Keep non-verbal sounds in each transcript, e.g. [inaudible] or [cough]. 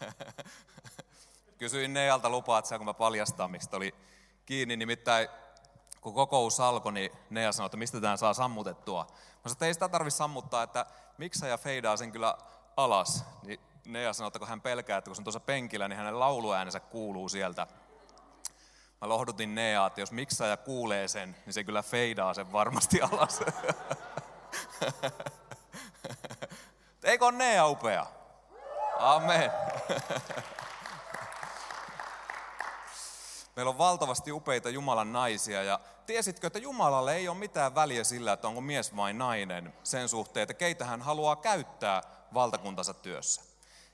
[laughs] Kysyin Nealta lupaa, että saanko mä paljastaa, miksi oli kiinni. Nimittäin kun kokous alkoi, niin Nea sanoi, että mistä tämän saa sammutettua. Mä sanoin, että ei sitä tarvitse sammuttaa, että ja feidaa sen kyllä alas. Niin Nea sanoi, että kun hän pelkää, että kun se on tuossa penkillä, niin hänen lauluäänensä kuuluu sieltä. Mä lohdutin Nea, että jos ja kuulee sen, niin se kyllä feidaa sen varmasti [laughs] alas. Eikö ole Nea upea? Amen. [laughs] Meillä on valtavasti upeita Jumalan naisia ja tiesitkö, että Jumalalle ei ole mitään väliä sillä, että onko mies vai nainen sen suhteen, että keitä hän haluaa käyttää valtakuntansa työssä.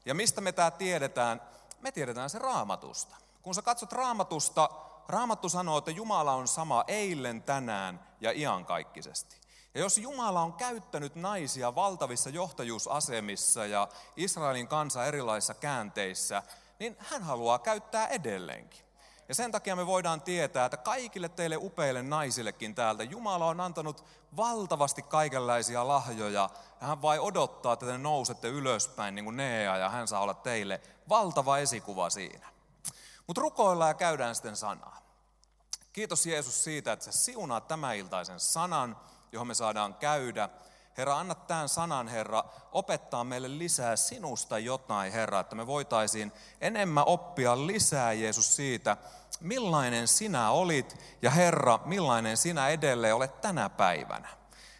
Ja mistä me tämä tiedetään? Me tiedetään se raamatusta. Kun sä katsot raamatusta, raamattu sanoo, että Jumala on sama eilen, tänään ja iankaikkisesti. Ja jos Jumala on käyttänyt naisia valtavissa johtajuusasemissa ja Israelin kansa erilaisissa käänteissä, niin hän haluaa käyttää edelleenkin. Ja sen takia me voidaan tietää, että kaikille teille upeille naisillekin täältä Jumala on antanut valtavasti kaikenlaisia lahjoja. Ja hän vai odottaa, että te nousette ylöspäin niin kuin Nea ja hän saa olla teille valtava esikuva siinä. Mutta rukoillaan ja käydään sitten sanaa. Kiitos Jeesus siitä, että sä siunaat tämän iltaisen sanan, johon me saadaan käydä. Herra, anna tämän sanan, Herra, opettaa meille lisää sinusta jotain, Herra, että me voitaisiin enemmän oppia lisää, Jeesus, siitä, millainen sinä olit, ja Herra, millainen sinä edelleen olet tänä päivänä.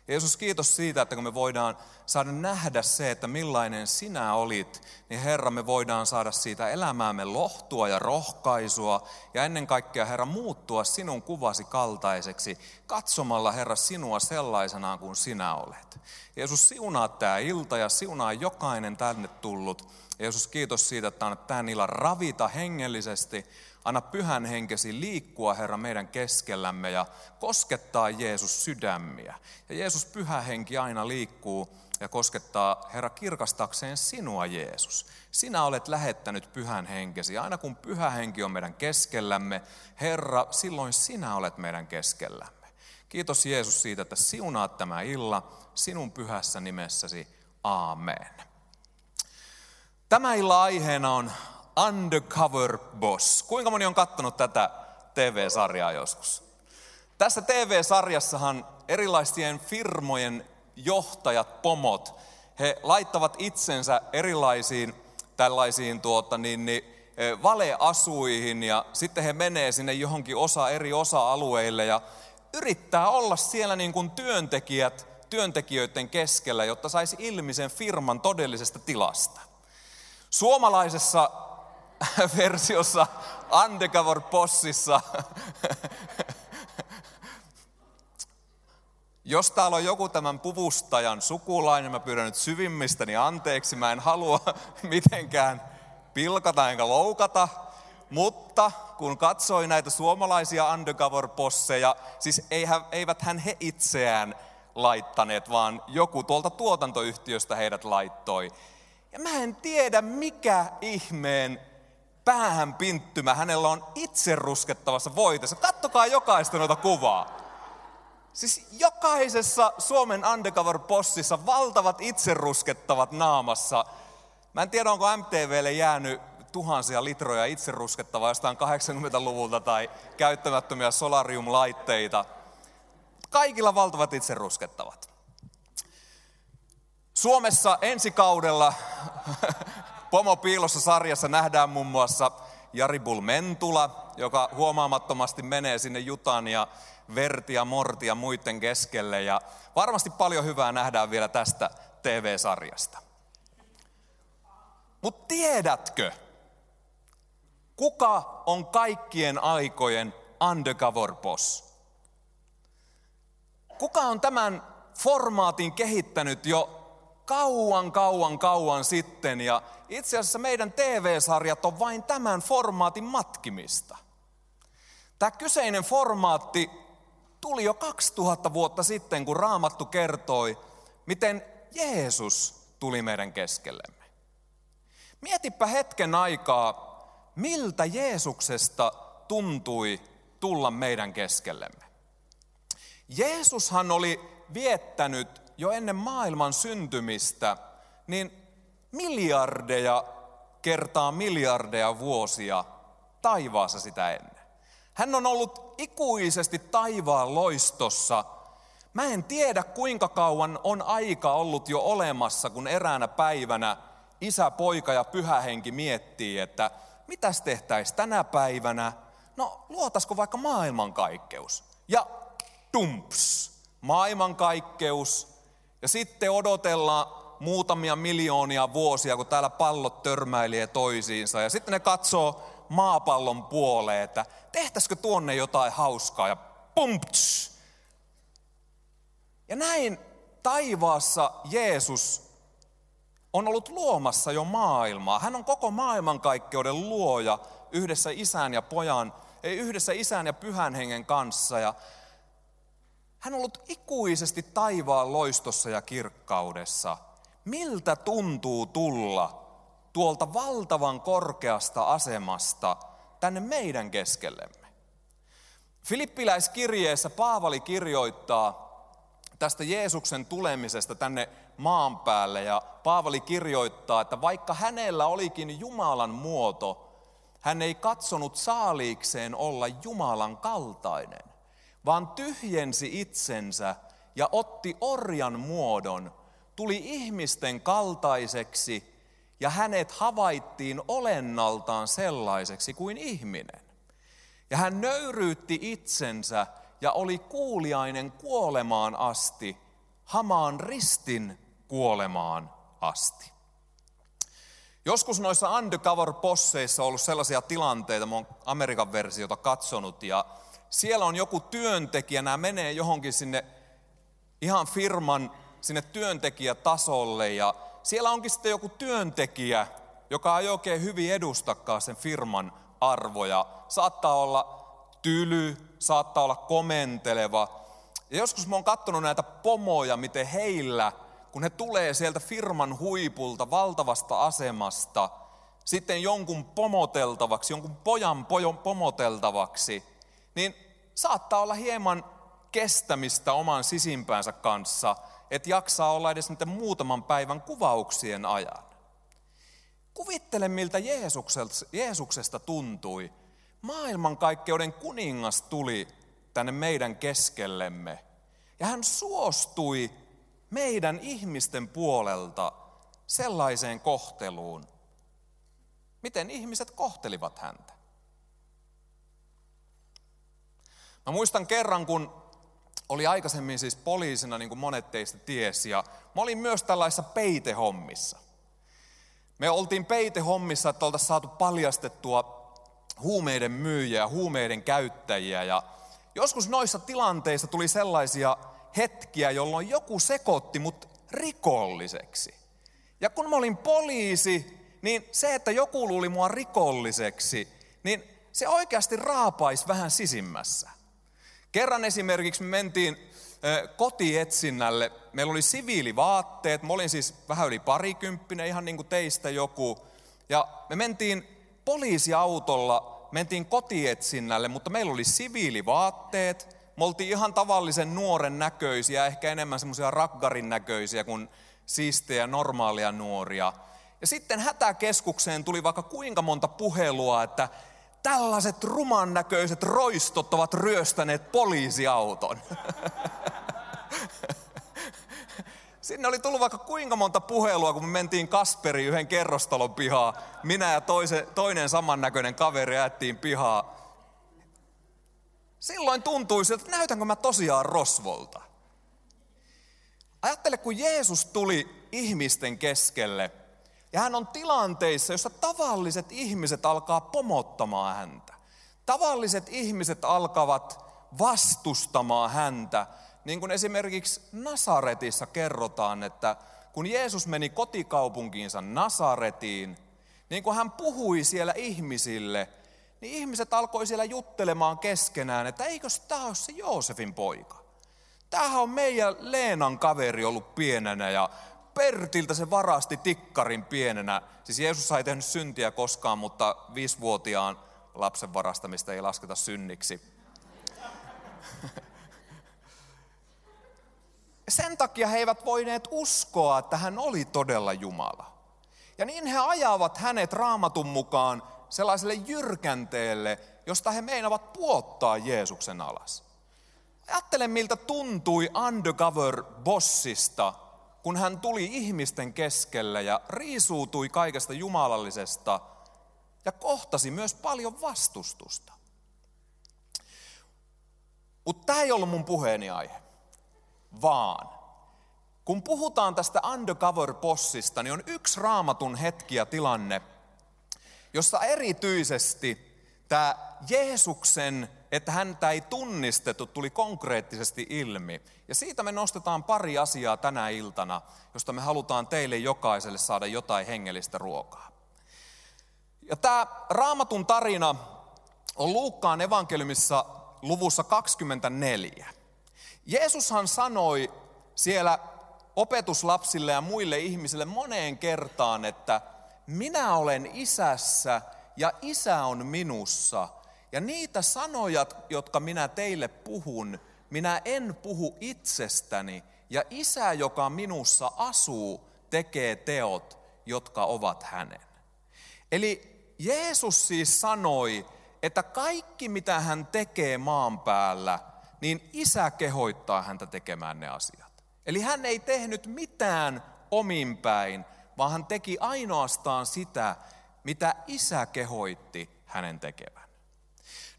Jeesus, kiitos siitä, että kun me voidaan saada nähdä se, että millainen sinä olit, niin Herra, me voidaan saada siitä elämäämme lohtua ja rohkaisua ja ennen kaikkea, Herra, muuttua sinun kuvasi kaltaiseksi, katsomalla, Herra, sinua sellaisenaan kuin sinä olet. Jeesus, siunaa tämä ilta ja siunaa jokainen tänne tullut. Jeesus, kiitos siitä, että annat tämän illan ravita hengellisesti, Anna pyhän henkesi liikkua, Herra, meidän keskellämme ja koskettaa Jeesus sydämiä. Ja Jeesus pyhä henki aina liikkuu ja koskettaa, Herra, kirkastakseen sinua, Jeesus. Sinä olet lähettänyt pyhän henkesi. Aina kun pyhä henki on meidän keskellämme, Herra, silloin sinä olet meidän keskellämme. Kiitos Jeesus siitä, että siunaat tämä illa sinun pyhässä nimessäsi. Aamen. Tämä illa aiheena on Undercover Boss. Kuinka moni on kattonut tätä TV-sarjaa joskus? Tässä TV-sarjassahan erilaisten firmojen johtajat, pomot, he laittavat itsensä erilaisiin tällaisiin tuota, niin, niin, e, valeasuihin ja sitten he menee sinne johonkin osa, eri osa-alueille ja yrittää olla siellä niin kuin työntekijät työntekijöiden keskellä, jotta saisi ilmi sen firman todellisesta tilasta. Suomalaisessa versiossa Undercover Possissa. Jos täällä on joku tämän puvustajan sukulainen, mä pyydän nyt syvimmistäni anteeksi. Mä en halua mitenkään pilkata enkä loukata. Mutta kun katsoi näitä suomalaisia undercover-posseja, siis eivät hän he itseään laittaneet, vaan joku tuolta tuotantoyhtiöstä heidät laittoi. Ja mä en tiedä, mikä ihmeen päähän pinttymä hänellä on itse ruskettavassa voitessa. Kattokaa jokaista noita kuvaa. Siis jokaisessa Suomen undercover-possissa valtavat itseruskettavat naamassa. Mä en tiedä, onko MTVlle jäänyt tuhansia litroja itseruskettavaa jostain 80-luvulta tai käyttämättömiä solarium-laitteita. Kaikilla valtavat itseruskettavat. Suomessa ensi kaudella [laughs] Pomo piilossa sarjassa nähdään muun muassa Jari Bulmentula, joka huomaamattomasti menee sinne Jutan ja Verti ja Morti ja muiden keskelle. Ja varmasti paljon hyvää nähdään vielä tästä TV-sarjasta. Mutta tiedätkö, kuka on kaikkien aikojen undercover boss? Kuka on tämän formaatin kehittänyt jo kauan, kauan, kauan sitten ja itse asiassa meidän TV-sarjat on vain tämän formaatin matkimista. Tämä kyseinen formaatti tuli jo 2000 vuotta sitten, kun Raamattu kertoi, miten Jeesus tuli meidän keskellemme. Mietipä hetken aikaa, miltä Jeesuksesta tuntui tulla meidän keskellemme. Jeesushan oli viettänyt jo ennen maailman syntymistä niin miljardeja kertaa miljardeja vuosia taivaassa sitä ennen. Hän on ollut ikuisesti taivaan loistossa. Mä en tiedä kuinka kauan on aika ollut jo olemassa, kun eräänä päivänä isä, poika ja pyhä henki miettii, että mitäs tehtäisiin tänä päivänä? No luotasko vaikka maailmankaikkeus? Ja dumps, maailmankaikkeus. Ja sitten odotellaan muutamia miljoonia vuosia, kun täällä pallot törmäilee toisiinsa. Ja sitten ne katsoo maapallon puoleen, että tehtäisikö tuonne jotain hauskaa. Ja pumpts! Ja näin taivaassa Jeesus on ollut luomassa jo maailmaa. Hän on koko maailmankaikkeuden luoja yhdessä isän ja pojan, ei yhdessä isän ja pyhän hengen kanssa. Ja hän on ollut ikuisesti taivaan loistossa ja kirkkaudessa. Miltä tuntuu tulla tuolta valtavan korkeasta asemasta tänne meidän keskellemme? Filippiläiskirjeessä Paavali kirjoittaa tästä Jeesuksen tulemisesta tänne maan päälle ja Paavali kirjoittaa, että vaikka hänellä olikin Jumalan muoto, hän ei katsonut saaliikseen olla Jumalan kaltainen, vaan tyhjensi itsensä ja otti orjan muodon, tuli ihmisten kaltaiseksi ja hänet havaittiin olennaltaan sellaiseksi kuin ihminen. Ja hän nöyryytti itsensä ja oli kuuliainen kuolemaan asti, hamaan ristin kuolemaan asti. Joskus noissa undercover-posseissa on ollut sellaisia tilanteita, mä oon Amerikan versiota katsonut, ja siellä on joku työntekijä, nämä menee johonkin sinne ihan firman sinne työntekijätasolle, ja siellä onkin sitten joku työntekijä, joka ei oikein hyvin edustakaan sen firman arvoja. Saattaa olla tyly, saattaa olla komenteleva. Ja joskus mä oon katsonut näitä pomoja, miten heillä, kun he tulee sieltä firman huipulta, valtavasta asemasta, sitten jonkun pomoteltavaksi, jonkun pojan pojon pomoteltavaksi, niin saattaa olla hieman kestämistä oman sisimpäänsä kanssa, että jaksaa olla edes niiden muutaman päivän kuvauksien ajan. Kuvittele, miltä Jeesuksesta tuntui, maailmankaikkeuden kuningas tuli tänne meidän keskellemme. Ja hän suostui meidän ihmisten puolelta sellaiseen kohteluun, miten ihmiset kohtelivat häntä. Mä muistan kerran, kun oli aikaisemmin siis poliisina, niin kuin monet teistä tiesi, ja mä olin myös tällaisessa peitehommissa. Me oltiin peitehommissa, että oltaisiin saatu paljastettua huumeiden myyjiä, huumeiden käyttäjiä. Ja joskus noissa tilanteissa tuli sellaisia hetkiä, jolloin joku sekoitti mut rikolliseksi. Ja kun mä olin poliisi, niin se, että joku luuli mua rikolliseksi, niin se oikeasti raapaisi vähän sisimmässä. Kerran esimerkiksi me mentiin kotietsinnälle. Meillä oli siviilivaatteet. Mä olin siis vähän yli parikymppinen, ihan niin kuin teistä joku. Ja me mentiin poliisiautolla mentiin kotietsinnälle, mutta meillä oli siviilivaatteet. Me oltiin ihan tavallisen nuoren näköisiä, ehkä enemmän semmoisia rakkarin näköisiä kuin siistejä normaalia nuoria. Ja sitten hätäkeskukseen tuli vaikka kuinka monta puhelua, että tällaiset ruman näköiset roistot ovat ryöstäneet poliisiauton. [laughs] Sinne oli tullut vaikka kuinka monta puhelua, kun me mentiin Kasperi yhden kerrostalon pihaa. Minä ja toise, toinen samannäköinen kaveri jättiin pihaa. Silloin tuntui siltä, että näytänkö mä tosiaan rosvolta. Ajattele, kun Jeesus tuli ihmisten keskelle, ja hän on tilanteissa, jossa tavalliset ihmiset alkaa pomottamaan häntä. Tavalliset ihmiset alkavat vastustamaan häntä niin kuin esimerkiksi Nasaretissa kerrotaan, että kun Jeesus meni kotikaupunkiinsa Nasaretiin, niin kun hän puhui siellä ihmisille, niin ihmiset alkoi siellä juttelemaan keskenään, että eikös tämä ole se Joosefin poika. Tämähän on meidän Leenan kaveri ollut pienenä ja Pertiltä se varasti tikkarin pienenä. Siis Jeesus ei tehnyt syntiä koskaan, mutta viisivuotiaan lapsen varastamista ei lasketa synniksi. Sen takia he eivät voineet uskoa, että hän oli todella Jumala. Ja niin he ajavat hänet raamatun mukaan sellaiselle jyrkänteelle, josta he meinavat puottaa Jeesuksen alas. Ajattele, miltä tuntui undercover-bossista, kun hän tuli ihmisten keskelle ja riisuutui kaikesta jumalallisesta ja kohtasi myös paljon vastustusta. Mutta tämä ei ollut mun puheeni aihe, vaan kun puhutaan tästä undercover-bossista, niin on yksi raamatun hetki ja tilanne, jossa erityisesti tämä Jeesuksen, että häntä ei tunnistettu, tuli konkreettisesti ilmi. Ja siitä me nostetaan pari asiaa tänä iltana, josta me halutaan teille jokaiselle saada jotain hengellistä ruokaa. Ja tämä raamatun tarina on Luukkaan evankeliumissa luvussa 24. Jeesushan sanoi siellä opetuslapsille ja muille ihmisille moneen kertaan, että minä olen isässä ja isä on minussa. Ja niitä sanoja, jotka minä teille puhun, minä en puhu itsestäni. Ja isä, joka minussa asuu, tekee teot, jotka ovat hänen. Eli Jeesus siis sanoi, että kaikki mitä hän tekee maan päällä, niin isä kehoittaa häntä tekemään ne asiat. Eli hän ei tehnyt mitään ominpäin, vaan hän teki ainoastaan sitä, mitä isä kehoitti hänen tekevän.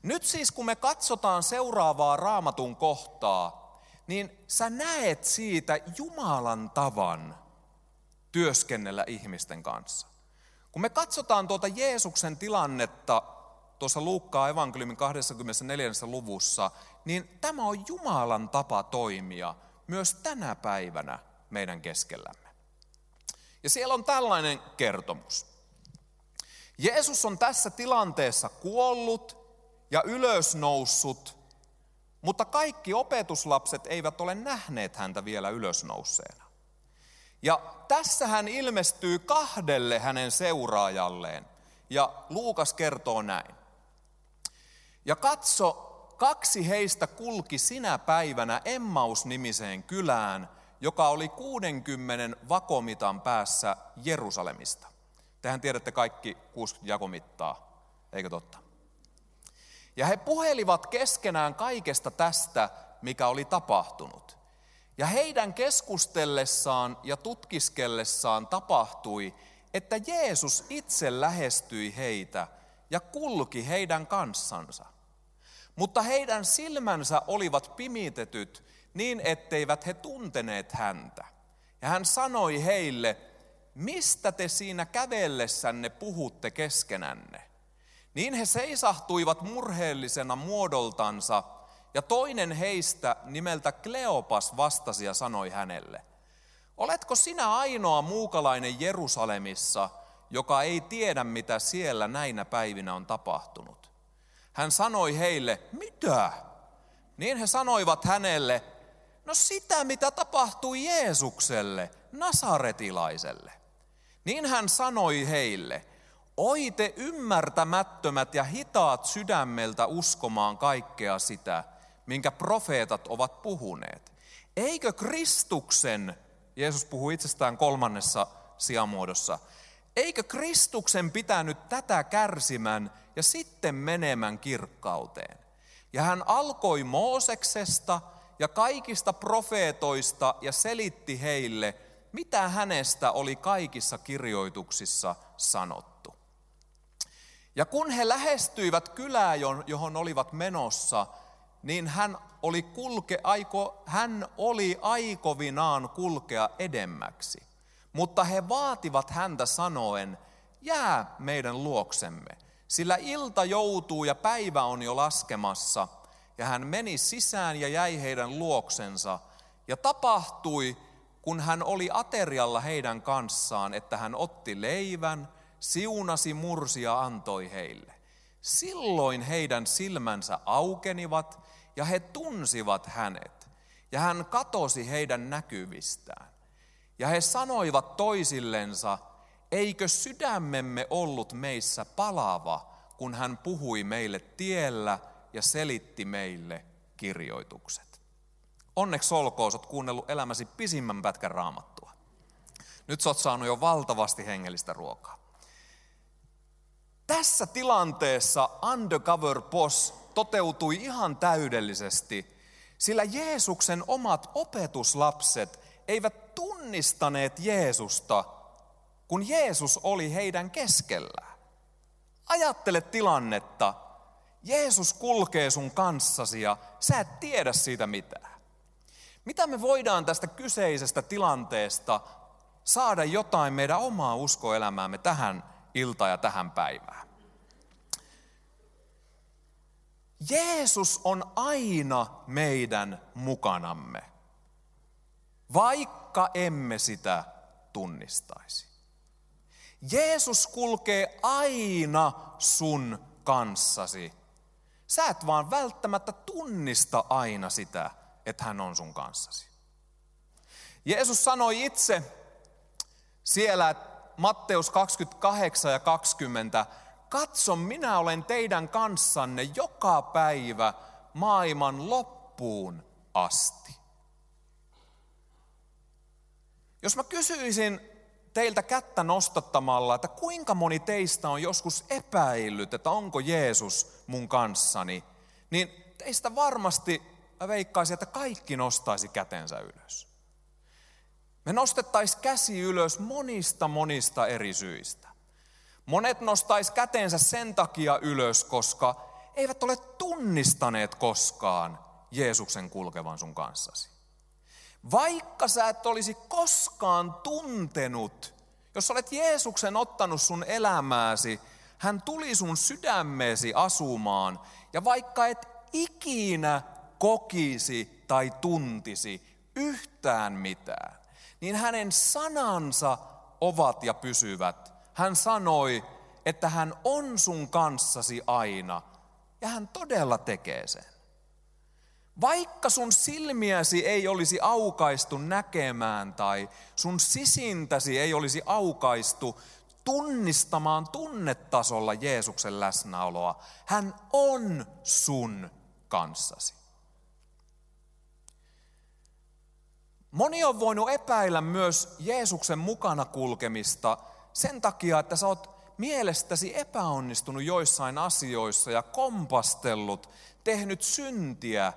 Nyt siis kun me katsotaan seuraavaa raamatun kohtaa, niin sä näet siitä Jumalan tavan työskennellä ihmisten kanssa. Kun me katsotaan tuota Jeesuksen tilannetta tuossa Luukkaa evankeliumin 24. luvussa, niin tämä on Jumalan tapa toimia myös tänä päivänä meidän keskellämme. Ja siellä on tällainen kertomus. Jeesus on tässä tilanteessa kuollut ja ylösnoussut, mutta kaikki opetuslapset eivät ole nähneet häntä vielä ylösnouseena. Ja tässä hän ilmestyy kahdelle hänen seuraajalleen. Ja Luukas kertoo näin. Ja katso, kaksi heistä kulki sinä päivänä Emmaus-nimiseen kylään, joka oli 60 vakomitan päässä Jerusalemista. Tehän tiedätte kaikki 60 jakomittaa, eikö totta? Ja he puhelivat keskenään kaikesta tästä, mikä oli tapahtunut. Ja heidän keskustellessaan ja tutkiskellessaan tapahtui, että Jeesus itse lähestyi heitä ja kulki heidän kanssansa. Mutta heidän silmänsä olivat pimitetyt niin, etteivät he tunteneet häntä. Ja hän sanoi heille, mistä te siinä kävellessänne puhutte keskenänne? Niin he seisahtuivat murheellisena muodoltansa, ja toinen heistä nimeltä Kleopas vastasi ja sanoi hänelle, Oletko sinä ainoa muukalainen Jerusalemissa, joka ei tiedä, mitä siellä näinä päivinä on tapahtunut? Hän sanoi heille, mitä? Niin he sanoivat hänelle, no sitä, mitä tapahtui Jeesukselle, nasaretilaiselle. Niin hän sanoi heille, oi te ymmärtämättömät ja hitaat sydämeltä uskomaan kaikkea sitä, minkä profeetat ovat puhuneet. Eikö Kristuksen, Jeesus puhuu itsestään kolmannessa sijamuodossa, eikö Kristuksen pitänyt tätä kärsimän ja sitten menemään kirkkauteen? Ja hän alkoi Mooseksesta ja kaikista profeetoista ja selitti heille, mitä hänestä oli kaikissa kirjoituksissa sanottu. Ja kun he lähestyivät kylää, johon olivat menossa, niin hän oli, kulke, aiko, hän oli aikovinaan kulkea edemmäksi. Mutta he vaativat häntä sanoen, jää meidän luoksemme, sillä ilta joutuu ja päivä on jo laskemassa. Ja hän meni sisään ja jäi heidän luoksensa. Ja tapahtui, kun hän oli aterialla heidän kanssaan, että hän otti leivän, siunasi mursi ja antoi heille. Silloin heidän silmänsä aukenivat ja he tunsivat hänet. Ja hän katosi heidän näkyvistään. Ja he sanoivat toisillensa, eikö sydämemme ollut meissä palava, kun hän puhui meille tiellä ja selitti meille kirjoitukset. Onneksi olkoon, olet kuunnellut elämäsi pisimmän pätkän raamattua. Nyt sä oot saanut jo valtavasti hengellistä ruokaa. Tässä tilanteessa Undercover Boss toteutui ihan täydellisesti, sillä Jeesuksen omat opetuslapset eivät tunnistaneet Jeesusta, kun Jeesus oli heidän keskellään. Ajattele tilannetta. Jeesus kulkee sun kanssasi ja sä et tiedä siitä mitään. Mitä me voidaan tästä kyseisestä tilanteesta saada jotain meidän omaa uskoelämäämme tähän iltaan ja tähän päivään? Jeesus on aina meidän mukanamme, vaikka emme sitä tunnistaisi. Jeesus kulkee aina sun kanssasi. Sä et vaan välttämättä tunnista aina sitä, että hän on sun kanssasi. Jeesus sanoi itse siellä Matteus 28 ja 20, katso minä olen teidän kanssanne joka päivä maailman loppuun asti. Jos mä kysyisin teiltä kättä nostattamalla, että kuinka moni teistä on joskus epäillyt, että onko Jeesus mun kanssani, niin teistä varmasti mä veikkaisin, että kaikki nostaisi kätensä ylös. Me nostettaisiin käsi ylös monista monista eri syistä. Monet nostais kätensä sen takia ylös, koska eivät ole tunnistaneet koskaan Jeesuksen kulkevan sun kanssasi. Vaikka sä et olisi koskaan tuntenut, jos olet Jeesuksen ottanut sun elämääsi, hän tuli sun sydämeesi asumaan. Ja vaikka et ikinä kokisi tai tuntisi yhtään mitään, niin hänen sanansa ovat ja pysyvät. Hän sanoi, että hän on sun kanssasi aina, ja hän todella tekee sen. Vaikka sun silmiäsi ei olisi aukaistu näkemään tai sun sisintäsi ei olisi aukaistu tunnistamaan tunnetasolla Jeesuksen läsnäoloa, hän on sun kanssasi. Moni on voinut epäillä myös Jeesuksen mukana kulkemista sen takia, että sä oot mielestäsi epäonnistunut joissain asioissa ja kompastellut, tehnyt syntiä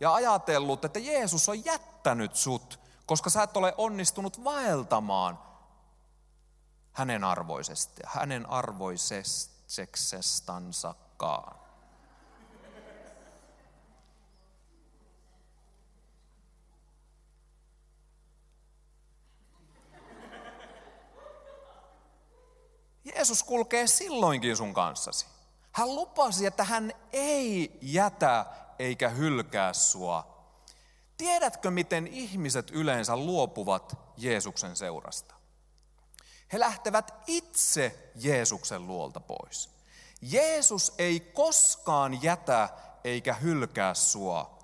ja ajatellut, että Jeesus on jättänyt sut, koska sä et ole onnistunut vaeltamaan hänen arvoisesti, hänen arvoisestansakaan. Jeesus kulkee silloinkin sun kanssasi. Hän lupasi, että hän ei jätä eikä hylkää sua. Tiedätkö, miten ihmiset yleensä luopuvat Jeesuksen seurasta? He lähtevät itse Jeesuksen luolta pois. Jeesus ei koskaan jätä eikä hylkää sua.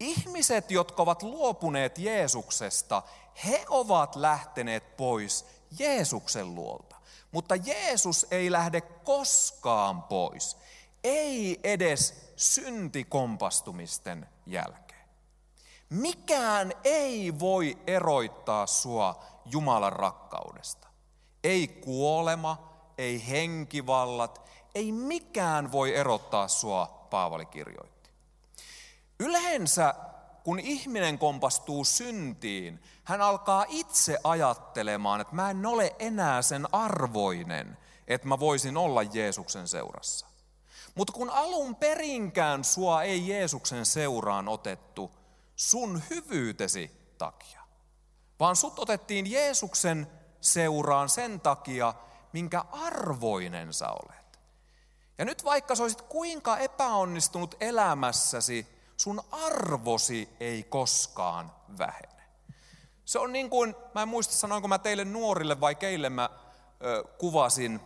Ihmiset, jotka ovat luopuneet Jeesuksesta, he ovat lähteneet pois Jeesuksen luolta. Mutta Jeesus ei lähde koskaan pois. Ei edes syntikompastumisten jälkeen. Mikään ei voi eroittaa sua Jumalan rakkaudesta. Ei kuolema, ei henkivallat, ei mikään voi erottaa sua, Paavali kirjoitti. Yleensä kun ihminen kompastuu syntiin, hän alkaa itse ajattelemaan, että mä en ole enää sen arvoinen, että mä voisin olla Jeesuksen seurassa. Mutta kun alun perinkään sua ei Jeesuksen seuraan otettu sun hyvyytesi takia, vaan sut otettiin Jeesuksen seuraan sen takia, minkä arvoinen sä olet. Ja nyt vaikka sä olisit kuinka epäonnistunut elämässäsi, sun arvosi ei koskaan vähene. Se on niin kuin, mä en muista sanoinko mä teille nuorille vai keille mä ö, kuvasin,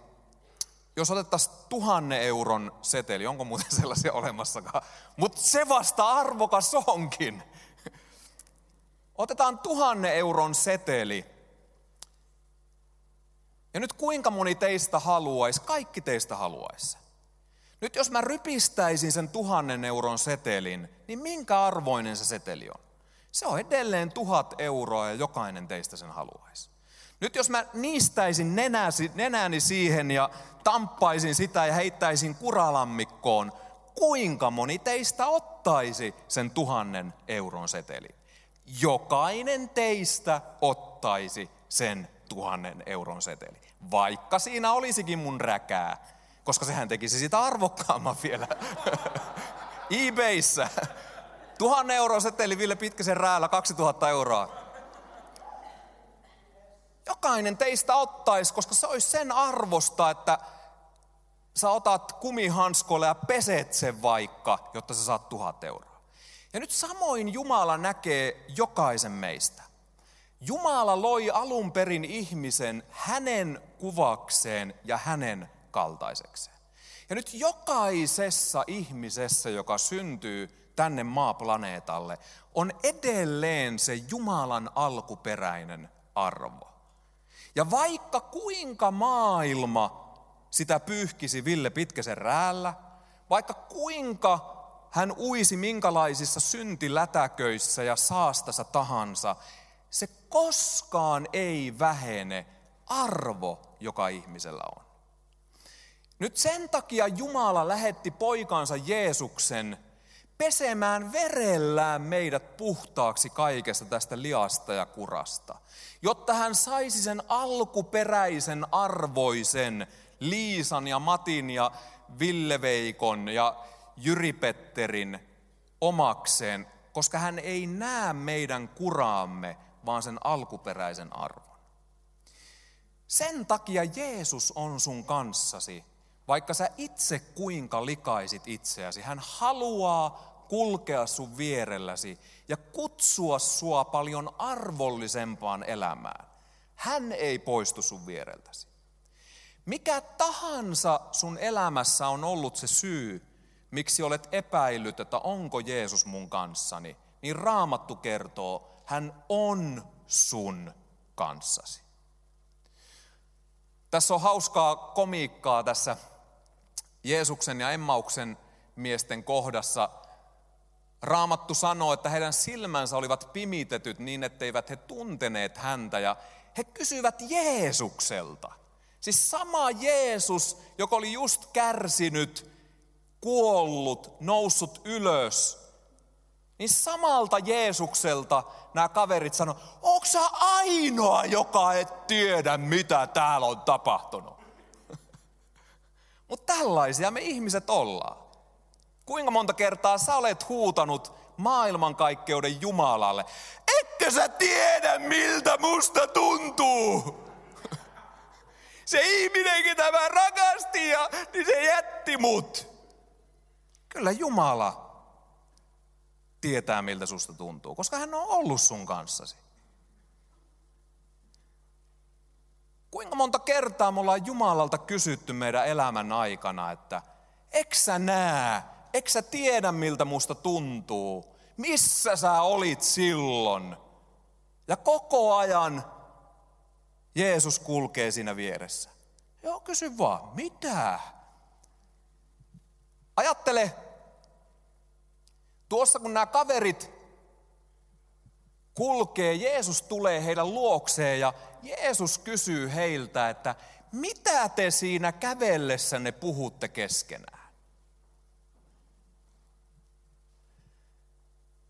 jos otettaisiin tuhannen euron seteli, onko muuten [laughs] sellaisia olemassakaan, mutta se vasta arvokas onkin. Otetaan tuhannen euron seteli. Ja nyt kuinka moni teistä haluaisi, kaikki teistä haluaisi. Nyt jos mä rypistäisin sen tuhannen euron setelin, niin minkä arvoinen se seteli on? Se on edelleen tuhat euroa ja jokainen teistä sen haluaisi. Nyt jos mä niistäisin nenäsi, nenäni siihen ja tamppaisin sitä ja heittäisin kuralammikkoon, kuinka moni teistä ottaisi sen tuhannen euron setelin? Jokainen teistä ottaisi sen tuhannen euron seteli. Vaikka siinä olisikin mun räkää, koska sehän tekisi sitä arvokkaamman vielä. [laughs] eBayssä. Tuhannen euron seteli Ville Pitkäsen räällä 2000 euroa. Jokainen teistä ottaisi, koska se olisi sen arvosta, että sä otat kumihanskolle ja peset sen vaikka, jotta sä saat tuhat euroa. Ja nyt samoin Jumala näkee jokaisen meistä. Jumala loi alun perin ihmisen hänen kuvakseen ja hänen kaltaisekseen. Ja nyt jokaisessa ihmisessä, joka syntyy tänne maaplaneetalle, on edelleen se Jumalan alkuperäinen arvo. Ja vaikka kuinka maailma sitä pyyhkisi Ville Pitkäsen räällä, vaikka kuinka hän uisi minkälaisissa syntilätäköissä ja saastassa tahansa, se koskaan ei vähene arvo, joka ihmisellä on. Nyt sen takia Jumala lähetti poikansa Jeesuksen pesemään verellään meidät puhtaaksi kaikesta tästä liasta ja kurasta, jotta hän saisi sen alkuperäisen arvoisen Liisan ja Matin ja Villeveikon ja Jyri Petterin omakseen, koska hän ei näe meidän kuraamme, vaan sen alkuperäisen arvon. Sen takia Jeesus on sun kanssasi, vaikka sä itse kuinka likaisit itseäsi. Hän haluaa kulkea sun vierelläsi ja kutsua sua paljon arvollisempaan elämään. Hän ei poistu sun viereltäsi. Mikä tahansa sun elämässä on ollut se syy, miksi olet epäillyt, että onko Jeesus mun kanssani, niin Raamattu kertoo, hän on sun kanssasi. Tässä on hauskaa komiikkaa tässä Jeesuksen ja Emmauksen miesten kohdassa. Raamattu sanoo, että heidän silmänsä olivat pimitetyt niin, etteivät he tunteneet häntä ja he kysyivät Jeesukselta. Siis sama Jeesus, joka oli just kärsinyt, kuollut, noussut ylös, niin samalta Jeesukselta nämä kaverit sanoi, onko ainoa, joka et tiedä, mitä täällä on tapahtunut? Mutta tällaisia me ihmiset ollaan. Kuinka monta kertaa sä olet huutanut maailmankaikkeuden Jumalalle, etkö sä tiedä, miltä musta tuntuu? Se ihminen, ketä mä rakastin, ja, niin se jätti mut. Kyllä Jumala tietää, miltä susta tuntuu, koska hän on ollut sun kanssasi. Kuinka monta kertaa me ollaan Jumalalta kysytty meidän elämän aikana, että eksä näe, eksä tiedä miltä musta tuntuu, missä sä olit silloin. Ja koko ajan Jeesus kulkee siinä vieressä. Joo, kysy vaan, mitä? Ajattele, Tuossa kun nämä kaverit kulkee, Jeesus tulee heidän luokseen ja Jeesus kysyy heiltä, että mitä te siinä kävellessänne puhutte keskenään?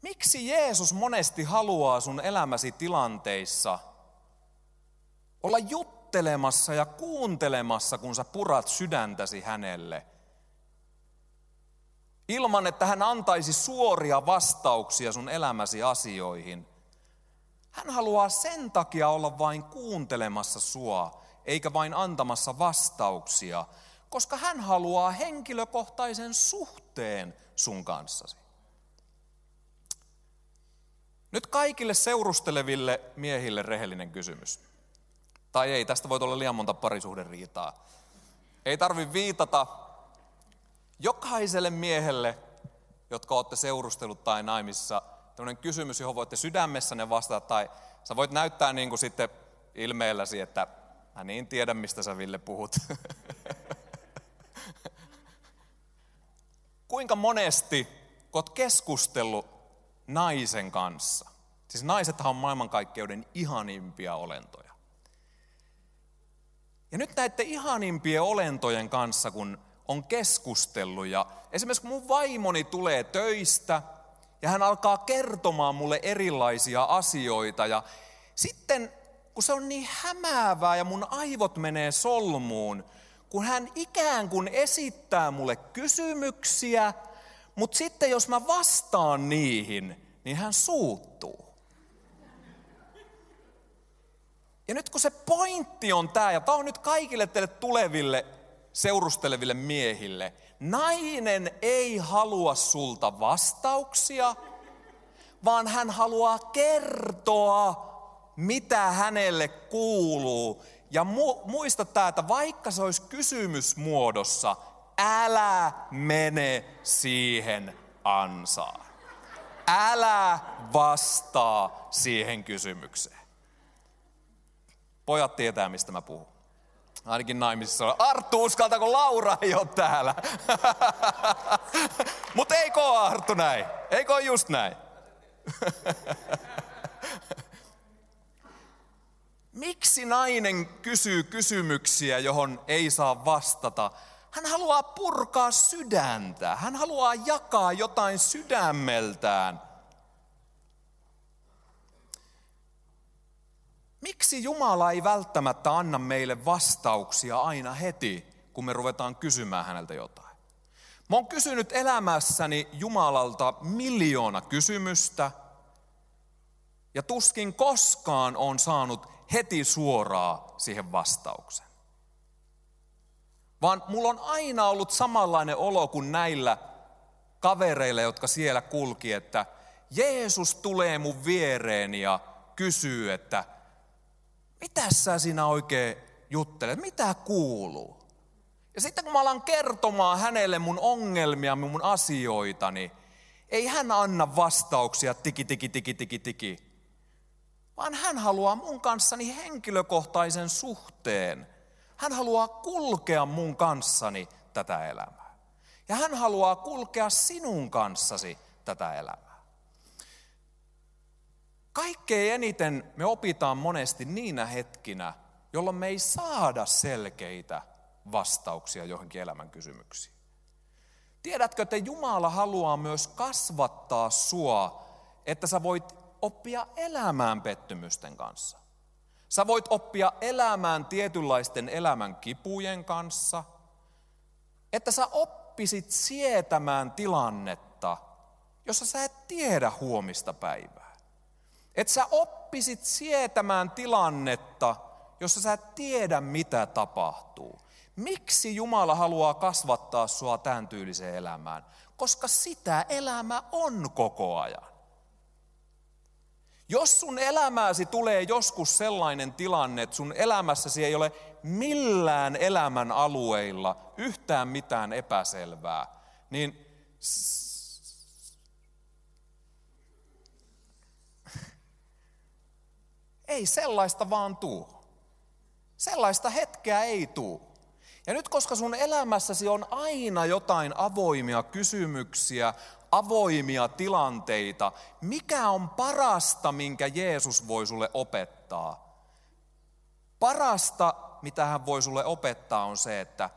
Miksi Jeesus monesti haluaa sun elämäsi tilanteissa olla juttelemassa ja kuuntelemassa, kun sä purat sydäntäsi hänelle – ilman että hän antaisi suoria vastauksia sun elämäsi asioihin. Hän haluaa sen takia olla vain kuuntelemassa sua, eikä vain antamassa vastauksia, koska hän haluaa henkilökohtaisen suhteen sun kanssasi. Nyt kaikille seurusteleville miehille rehellinen kysymys. Tai ei, tästä voi olla liian monta parisuhderiitaa. Ei tarvi viitata jokaiselle miehelle, jotka olette seurustellut tai naimissa, tämmöinen kysymys, johon voitte sydämessänne vastata, tai sä voit näyttää niin kuin sitten ilmeelläsi, että mä niin tiedän, mistä sä Ville puhut. [laughs] Kuinka monesti, oot keskustellut naisen kanssa, siis naisethan on maailmankaikkeuden ihanimpia olentoja. Ja nyt näiden ihanimpien olentojen kanssa, kun on keskustellut ja esimerkiksi kun mun vaimoni tulee töistä ja hän alkaa kertomaan mulle erilaisia asioita ja sitten kun se on niin hämäävää ja mun aivot menee solmuun, kun hän ikään kuin esittää mulle kysymyksiä, mutta sitten jos mä vastaan niihin, niin hän suuttuu. Ja nyt kun se pointti on tämä, ja tämä on nyt kaikille teille tuleville seurusteleville miehille, nainen ei halua sulta vastauksia, vaan hän haluaa kertoa, mitä hänelle kuuluu. Ja mu- muista tämä, että vaikka se olisi kysymysmuodossa, älä mene siihen ansaan. Älä vastaa siihen kysymykseen. Pojat tietää, mistä mä puhun. Ainakin naimisissa on. Arttu, uskaltaako Laura [laughs] [laughs] ei ole täällä? Mutta eikö ole Arttu näin? Eikö ole just näin? [laughs] Miksi nainen kysyy kysymyksiä, johon ei saa vastata? Hän haluaa purkaa sydäntä. Hän haluaa jakaa jotain sydämeltään. Miksi Jumala ei välttämättä anna meille vastauksia aina heti, kun me ruvetaan kysymään häneltä jotain? Mä oon kysynyt elämässäni Jumalalta miljoona kysymystä, ja tuskin koskaan on saanut heti suoraa siihen vastauksen. Vaan mulla on aina ollut samanlainen olo kuin näillä kavereilla, jotka siellä kulki, että Jeesus tulee mun viereeni ja kysyy, että mitä sä siinä oikein juttelet, mitä kuuluu? Ja sitten kun mä alan kertomaan hänelle mun ongelmia, mun asioitani, ei hän anna vastauksia tiki, tiki, tiki, tiki, tiki. Vaan hän haluaa mun kanssani henkilökohtaisen suhteen. Hän haluaa kulkea mun kanssani tätä elämää. Ja hän haluaa kulkea sinun kanssasi tätä elämää. Kaikkein eniten me opitaan monesti niinä hetkinä, jolloin me ei saada selkeitä vastauksia johonkin elämän kysymyksiin. Tiedätkö, että Jumala haluaa myös kasvattaa sua, että sä voit oppia elämään pettymysten kanssa. Sä voit oppia elämään tietynlaisten elämän kipujen kanssa, että sä oppisit sietämään tilannetta, jossa sä et tiedä huomista päivää. Että sä oppisit sietämään tilannetta, jossa sä et tiedä mitä tapahtuu. Miksi Jumala haluaa kasvattaa sua tämän tyyliseen elämään? Koska sitä elämä on koko ajan. Jos sun elämääsi tulee joskus sellainen tilanne, että sun elämässäsi ei ole millään elämän alueilla yhtään mitään epäselvää, niin Ei sellaista vaan tuu. Sellaista hetkeä ei tuu. Ja nyt koska sun elämässäsi on aina jotain avoimia kysymyksiä, avoimia tilanteita, mikä on parasta, minkä Jeesus voi sulle opettaa? Parasta, mitä hän voi sulle opettaa, on se, että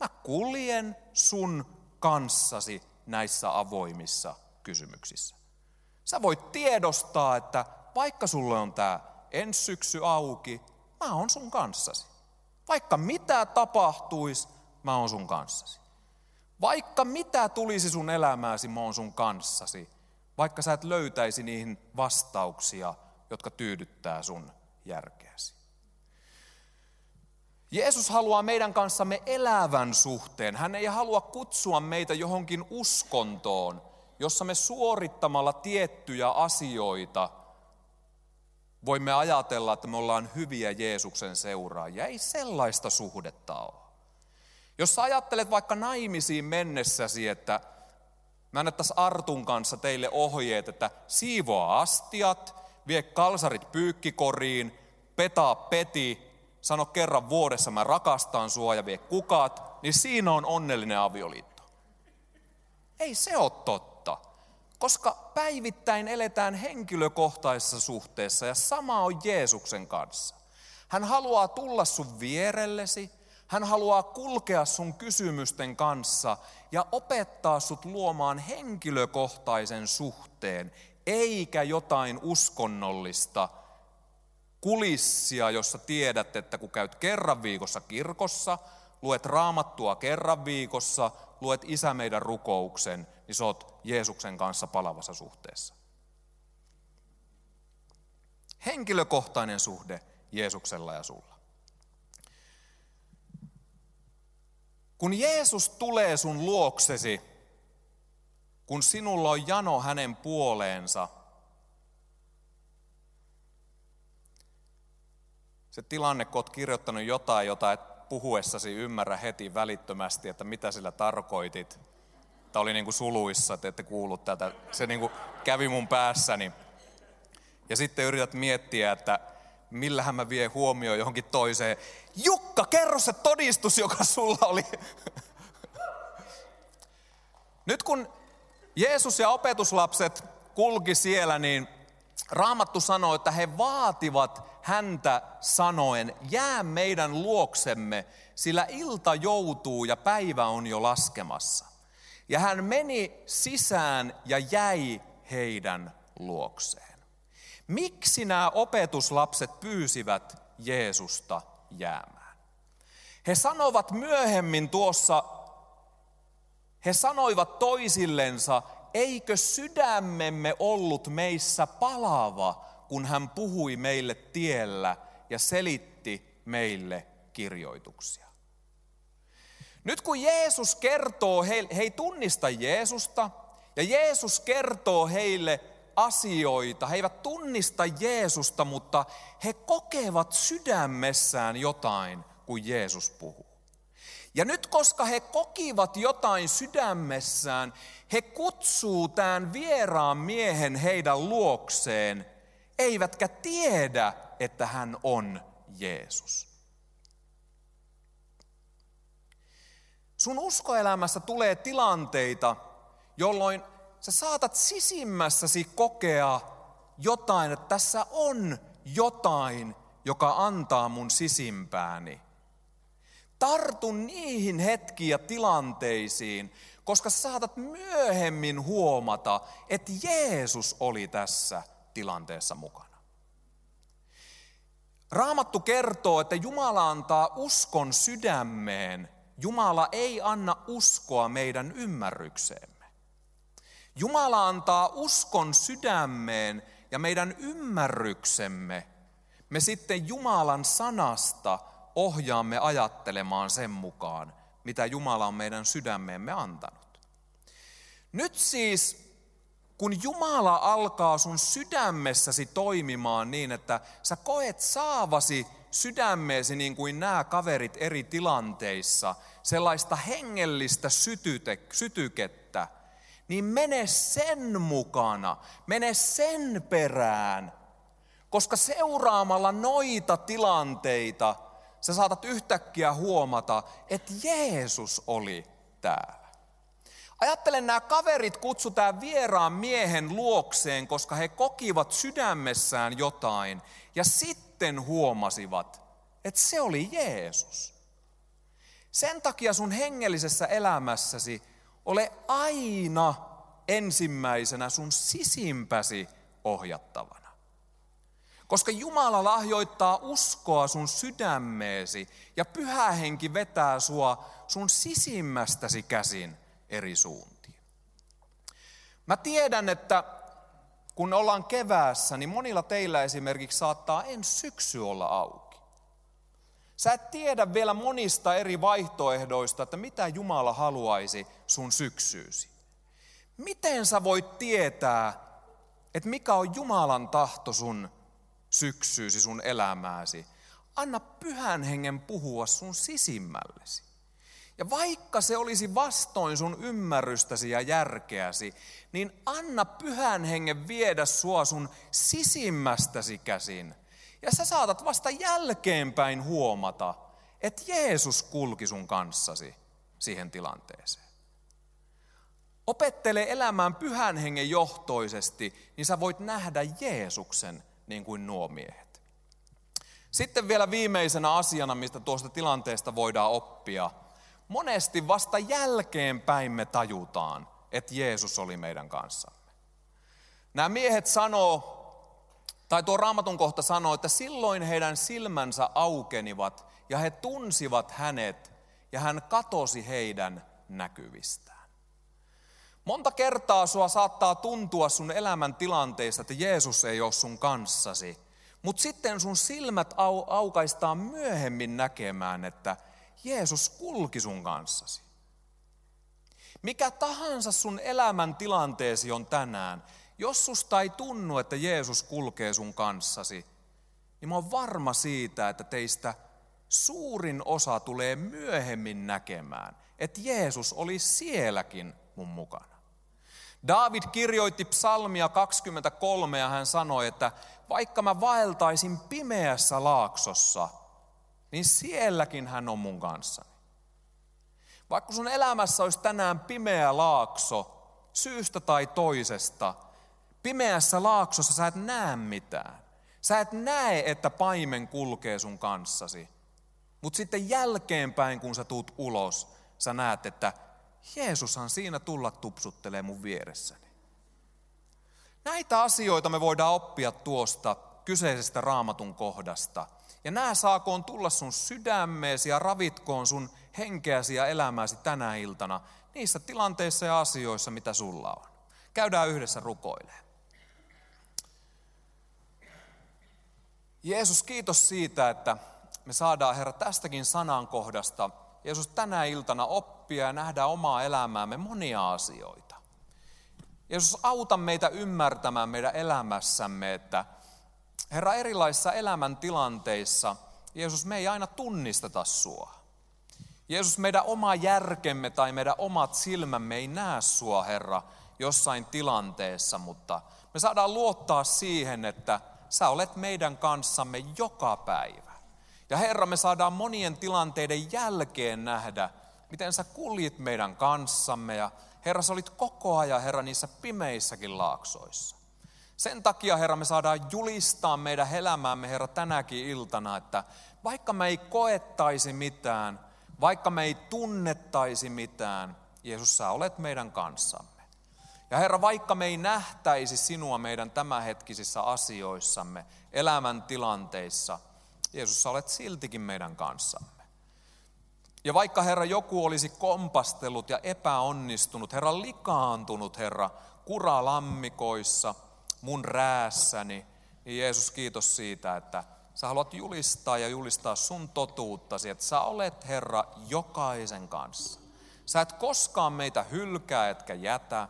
mä kuljen sun kanssasi näissä avoimissa kysymyksissä. Sä voit tiedostaa, että vaikka sulle on tämä ensi syksy auki, mä oon sun kanssasi. Vaikka mitä tapahtuisi, mä oon sun kanssasi. Vaikka mitä tulisi sun elämääsi, mä oon sun kanssasi. Vaikka sä et löytäisi niihin vastauksia, jotka tyydyttää sun järkeäsi. Jeesus haluaa meidän kanssamme elävän suhteen. Hän ei halua kutsua meitä johonkin uskontoon, jossa me suorittamalla tiettyjä asioita voimme ajatella, että me ollaan hyviä Jeesuksen seuraajia. Ei sellaista suhdetta ole. Jos sä ajattelet vaikka naimisiin mennessäsi, että mä annettaisiin Artun kanssa teille ohjeet, että siivoa astiat, vie kalsarit pyykkikoriin, petaa peti, sano kerran vuodessa mä rakastan sua ja vie kukat, niin siinä on onnellinen avioliitto. Ei se ole totta. Koska päivittäin eletään henkilökohtaisessa suhteessa ja sama on Jeesuksen kanssa. Hän haluaa tulla sun vierellesi, hän haluaa kulkea sun kysymysten kanssa ja opettaa sut luomaan henkilökohtaisen suhteen, eikä jotain uskonnollista kulissia, jossa tiedät, että kun käyt kerran viikossa kirkossa, luet raamattua kerran viikossa, luet Isä meidän rukouksen, niin sä oot Jeesuksen kanssa palavassa suhteessa. Henkilökohtainen suhde Jeesuksella ja sulla. Kun Jeesus tulee sun luoksesi, kun sinulla on jano hänen puoleensa, se tilanne, kun olet kirjoittanut jotain, jota et puhuessasi ymmärrä heti välittömästi, että mitä sillä tarkoitit. Tämä oli niin kuin suluissa, että ette kuullut tätä. Se niin kuin kävi mun päässäni. Ja sitten yrität miettiä, että millähän mä vie huomioon johonkin toiseen. Jukka, kerro se todistus, joka sulla oli. Nyt kun Jeesus ja opetuslapset kulki siellä, niin Raamattu sanoo, että he vaativat häntä sanoen, jää meidän luoksemme, sillä ilta joutuu ja päivä on jo laskemassa. Ja hän meni sisään ja jäi heidän luokseen. Miksi nämä opetuslapset pyysivät Jeesusta jäämään? He sanovat myöhemmin tuossa, he sanoivat toisillensa, eikö sydämemme ollut meissä palava, kun hän puhui meille tiellä ja selitti meille kirjoituksia. Nyt kun Jeesus kertoo, he, he ei tunnista Jeesusta, ja Jeesus kertoo heille asioita. He eivät tunnista Jeesusta, mutta he kokevat sydämessään jotain, kun Jeesus puhuu. Ja nyt koska he kokivat jotain sydämessään, he kutsuu tämän vieraan miehen heidän luokseen, eivätkä tiedä, että hän on Jeesus. Sun uskoelämässä tulee tilanteita, jolloin sä saatat sisimmässäsi kokea jotain, että tässä on jotain, joka antaa mun sisimpääni. Tartun niihin hetkiin ja tilanteisiin, koska saatat myöhemmin huomata, että Jeesus oli tässä tilanteessa mukana. Raamattu kertoo, että Jumala antaa uskon sydämeen. Jumala ei anna uskoa meidän ymmärrykseemme. Jumala antaa uskon sydämeen ja meidän ymmärryksemme. Me sitten Jumalan sanasta ohjaamme ajattelemaan sen mukaan, mitä Jumala on meidän sydämeemme antanut. Nyt siis, kun Jumala alkaa sun sydämessäsi toimimaan niin, että sä koet saavasi sydämeesi niin kuin nämä kaverit eri tilanteissa, sellaista hengellistä sytyte, sytykettä, niin mene sen mukana, mene sen perään. Koska seuraamalla noita tilanteita sä saatat yhtäkkiä huomata, että Jeesus oli täällä. Ajattelen, nämä kaverit kutsutaan vieraan miehen luokseen, koska he kokivat sydämessään jotain ja sitten huomasivat, että se oli Jeesus. Sen takia sun hengellisessä elämässäsi ole aina ensimmäisenä sun sisimpäsi ohjattavana. Koska Jumala lahjoittaa uskoa sun sydämeesi ja pyhä henki vetää sua sun sisimmästäsi käsin eri suuntiin. Mä tiedän, että kun ollaan keväässä, niin monilla teillä esimerkiksi saattaa ensi syksy olla auki. Sä et tiedä vielä monista eri vaihtoehdoista, että mitä Jumala haluaisi sun syksyysi. Miten sä voit tietää, että mikä on Jumalan tahto sun syksyysi, sun elämääsi? Anna pyhän hengen puhua sun sisimmällesi. Ja vaikka se olisi vastoin sun ymmärrystäsi ja järkeäsi, niin anna pyhän hengen viedä sua sun sisimmästäsi käsin ja sä saatat vasta jälkeenpäin huomata, että Jeesus kulki sun kanssasi siihen tilanteeseen. Opettele elämään pyhän hengen johtoisesti, niin sä voit nähdä Jeesuksen niin kuin nuo miehet. Sitten vielä viimeisenä asiana, mistä tuosta tilanteesta voidaan oppia. Monesti vasta jälkeenpäin me tajutaan, että Jeesus oli meidän kanssamme. Nämä miehet sanoo, tai tuo raamatun kohta sanoo, että silloin heidän silmänsä aukenivat ja he tunsivat hänet ja hän katosi heidän näkyvistään. Monta kertaa sua saattaa tuntua sun elämän tilanteissa, että Jeesus ei ole sun kanssasi. Mutta sitten sun silmät au, aukaistaan myöhemmin näkemään, että Jeesus kulki sun kanssasi. Mikä tahansa sun elämän tilanteesi on tänään, jos susta ei tunnu, että Jeesus kulkee sun kanssasi, niin mä oon varma siitä, että teistä suurin osa tulee myöhemmin näkemään, että Jeesus oli sielläkin mun mukana. David kirjoitti psalmia 23 ja hän sanoi, että vaikka mä vaeltaisin pimeässä laaksossa, niin sielläkin hän on mun kanssani. Vaikka sun elämässä olisi tänään pimeä laakso, syystä tai toisesta, pimeässä laaksossa sä et näe mitään. Sä et näe, että paimen kulkee sun kanssasi. Mutta sitten jälkeenpäin, kun sä tuut ulos, sä näet, että Jeesushan siinä tulla tupsuttelee mun vieressäni. Näitä asioita me voidaan oppia tuosta kyseisestä raamatun kohdasta. Ja nämä saakoon tulla sun sydämeesi ja ravitkoon sun henkeäsi ja elämääsi tänä iltana niissä tilanteissa ja asioissa, mitä sulla on. Käydään yhdessä rukoilemaan. Jeesus, kiitos siitä, että me saadaan, Herra, tästäkin sanankohdasta, Jeesus, tänä iltana oppia ja nähdä omaa elämäämme monia asioita. Jeesus, auta meitä ymmärtämään meidän elämässämme, että Herra, erilaisissa elämäntilanteissa, Jeesus, me ei aina tunnisteta sua. Jeesus, meidän oma järkemme tai meidän omat silmämme ei näe sua, Herra, jossain tilanteessa, mutta me saadaan luottaa siihen, että sä olet meidän kanssamme joka päivä. Ja Herra, me saadaan monien tilanteiden jälkeen nähdä, miten sä kuljit meidän kanssamme ja Herra, sä olit koko ajan, Herra, niissä pimeissäkin laaksoissa. Sen takia, Herra, me saadaan julistaa meidän elämäämme, Herra, tänäkin iltana, että vaikka me ei koettaisi mitään, vaikka me ei tunnettaisi mitään, Jeesus, sä olet meidän kanssamme. Ja Herra, vaikka me ei nähtäisi sinua meidän tämänhetkisissä asioissamme, elämäntilanteissa, Jeesus, sä olet siltikin meidän kanssamme. Ja vaikka Herra joku olisi kompastellut ja epäonnistunut, Herra likaantunut, Herra, kuralammikoissa, mun räässäni, niin Jeesus kiitos siitä, että sä haluat julistaa ja julistaa sun totuuttasi, että sä olet Herra jokaisen kanssa. Sä et koskaan meitä hylkää etkä jätä.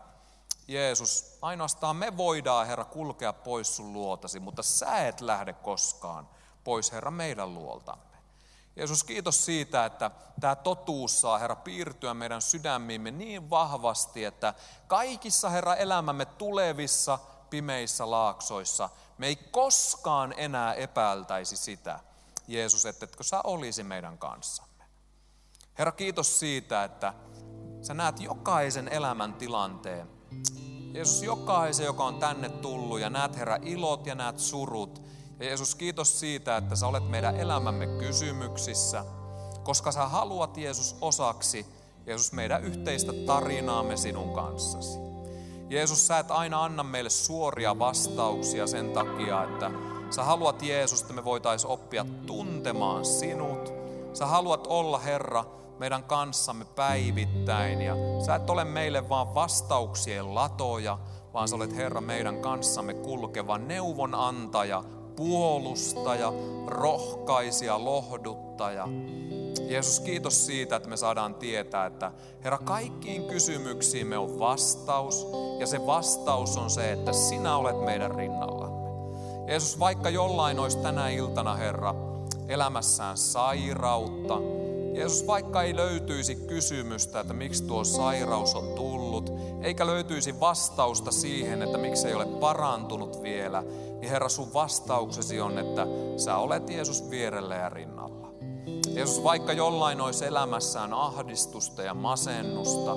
Jeesus, ainoastaan me voidaan Herra kulkea pois sun luotasi, mutta sä et lähde koskaan pois Herra meidän luoltamme. Jeesus, kiitos siitä, että tämä totuus saa, Herra, piirtyä meidän sydämiimme niin vahvasti, että kaikissa, Herra, elämämme tulevissa pimeissä laaksoissa me ei koskaan enää epäiltäisi sitä, Jeesus, että etkö sä olisi meidän kanssamme. Herra, kiitos siitä, että sä näet jokaisen elämän tilanteen. Jeesus, jokaisen, joka on tänne tullut ja näet, Herra, ilot ja näet surut. Ja Jeesus, kiitos siitä, että sä olet meidän elämämme kysymyksissä, koska sä haluat Jeesus osaksi, Jeesus, meidän yhteistä tarinaamme sinun kanssasi. Jeesus, sä et aina anna meille suoria vastauksia sen takia, että sä haluat Jeesus, että me voitaisiin oppia tuntemaan sinut. Sä haluat olla, Herra, meidän kanssamme päivittäin ja sä et ole meille vaan vastauksien latoja, vaan sä olet Herra meidän kanssamme kulkeva neuvonantaja, puolustaja, rohkaisija, lohduttaja. Jeesus, kiitos siitä, että me saadaan tietää, että Herra, kaikkiin kysymyksiimme on vastaus, ja se vastaus on se, että sinä olet meidän rinnallamme. Jeesus, vaikka jollain olisi tänä iltana, Herra, elämässään sairautta, Jeesus, vaikka ei löytyisi kysymystä, että miksi tuo sairaus on tullut, eikä löytyisi vastausta siihen, että miksi ei ole parantunut vielä, niin Herra, sun vastauksesi on, että sä olet Jeesus vierellä ja rinnalla. Jeesus, vaikka jollain olisi elämässään ahdistusta ja masennusta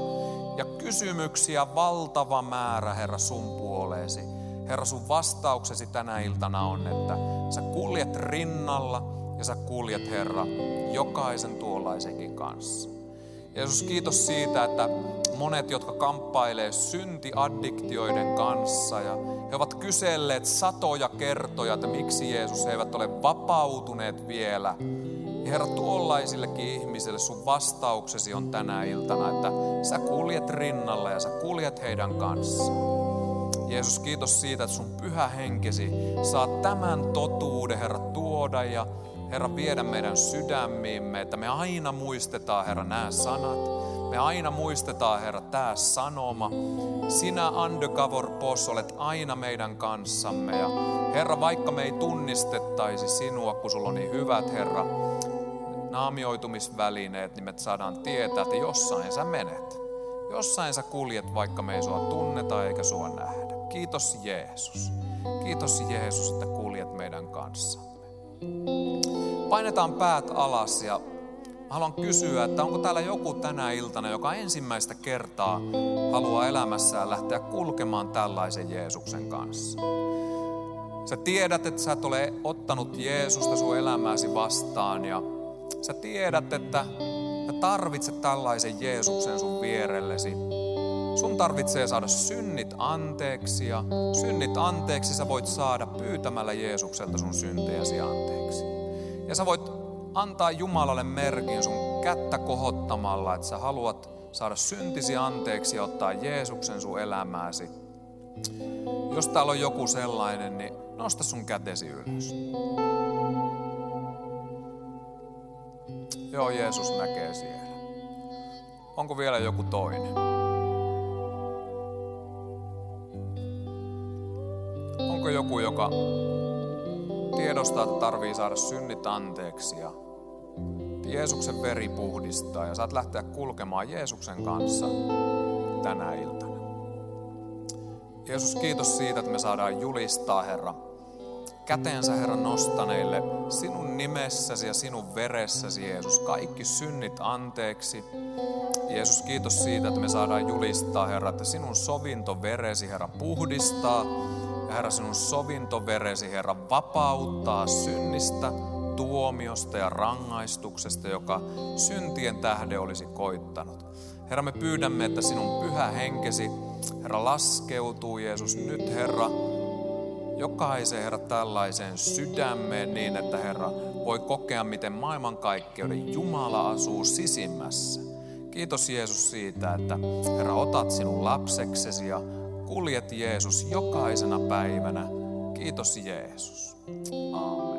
ja kysymyksiä valtava määrä, Herra, sun puoleesi. Herra, sun vastauksesi tänä iltana on, että sä kuljet rinnalla ja sä kuljet, Herra, jokaisen tuollaisenkin kanssa. Jeesus, kiitos siitä, että monet, jotka kamppailee syntiaddiktioiden kanssa ja he ovat kyselleet satoja kertoja, että miksi Jeesus he eivät ole vapautuneet vielä. Ja Herra, tuollaisillekin ihmisille sun vastauksesi on tänä iltana, että sä kuljet rinnalla ja sä kuljet heidän kanssaan. Jeesus, kiitos siitä, että sun pyhä henkesi saa tämän totuuden, Herra, tuoda ja Herra, viedä meidän sydämiimme, että me aina muistetaan, Herra, nämä sanat. Me aina muistetaan, Herra, tämä sanoma. Sinä, undercover boss, olet aina meidän kanssamme. Ja Herra, vaikka me ei tunnistettaisi sinua, kun sulla on niin hyvät, Herra, naamioitumisvälineet, niin me saadaan tietää, että jossain sä menet. Jossain sä kuljet, vaikka me ei sua tunneta eikä sua nähdä. Kiitos Jeesus. Kiitos Jeesus, että kuljet meidän kanssamme. Painetaan päät alas ja haluan kysyä, että onko täällä joku tänä iltana, joka ensimmäistä kertaa haluaa elämässään lähteä kulkemaan tällaisen Jeesuksen kanssa. Sä tiedät, että sä et ole ottanut Jeesusta sun elämääsi vastaan ja sä tiedät, että sä tarvitset tällaisen Jeesuksen sun vierellesi. Sun tarvitsee saada synnit anteeksi ja synnit anteeksi sä voit saada pyytämällä Jeesukselta sun syntejäsi anteeksi. Ja sä voit antaa Jumalalle merkin sun kättä kohottamalla, että sä haluat saada syntisi anteeksi ja ottaa Jeesuksen sun elämääsi. Jos täällä on joku sellainen, niin nosta sun kätesi ylös. Joo, Jeesus näkee siellä. Onko vielä joku toinen? Onko joku, joka tiedostaa, että tarvii saada synnit anteeksi ja Jeesuksen veri puhdistaa ja saat lähteä kulkemaan Jeesuksen kanssa tänä iltana. Jeesus, kiitos siitä, että me saadaan julistaa, Herra, käteensä, Herra, nostaneille sinun nimessäsi ja sinun veressäsi, Jeesus, kaikki synnit anteeksi. Jeesus, kiitos siitä, että me saadaan julistaa, Herra, että sinun sovintoveresi, Herra, puhdistaa Herra, sinun sovintoveresi, Herra, vapauttaa synnistä, tuomiosta ja rangaistuksesta, joka syntien tähde olisi koittanut. Herra, me pyydämme, että sinun pyhä henkesi, Herra, laskeutuu, Jeesus, nyt, Herra, jokaisen, Herra, tällaiseen sydämeen niin, että, Herra, voi kokea, miten maailmankaikkeuden Jumala asuu sisimmässä. Kiitos Jeesus siitä, että Herra, otat sinun lapseksesi ja kuljet Jeesus jokaisena päivänä. Kiitos Jeesus. Aamen.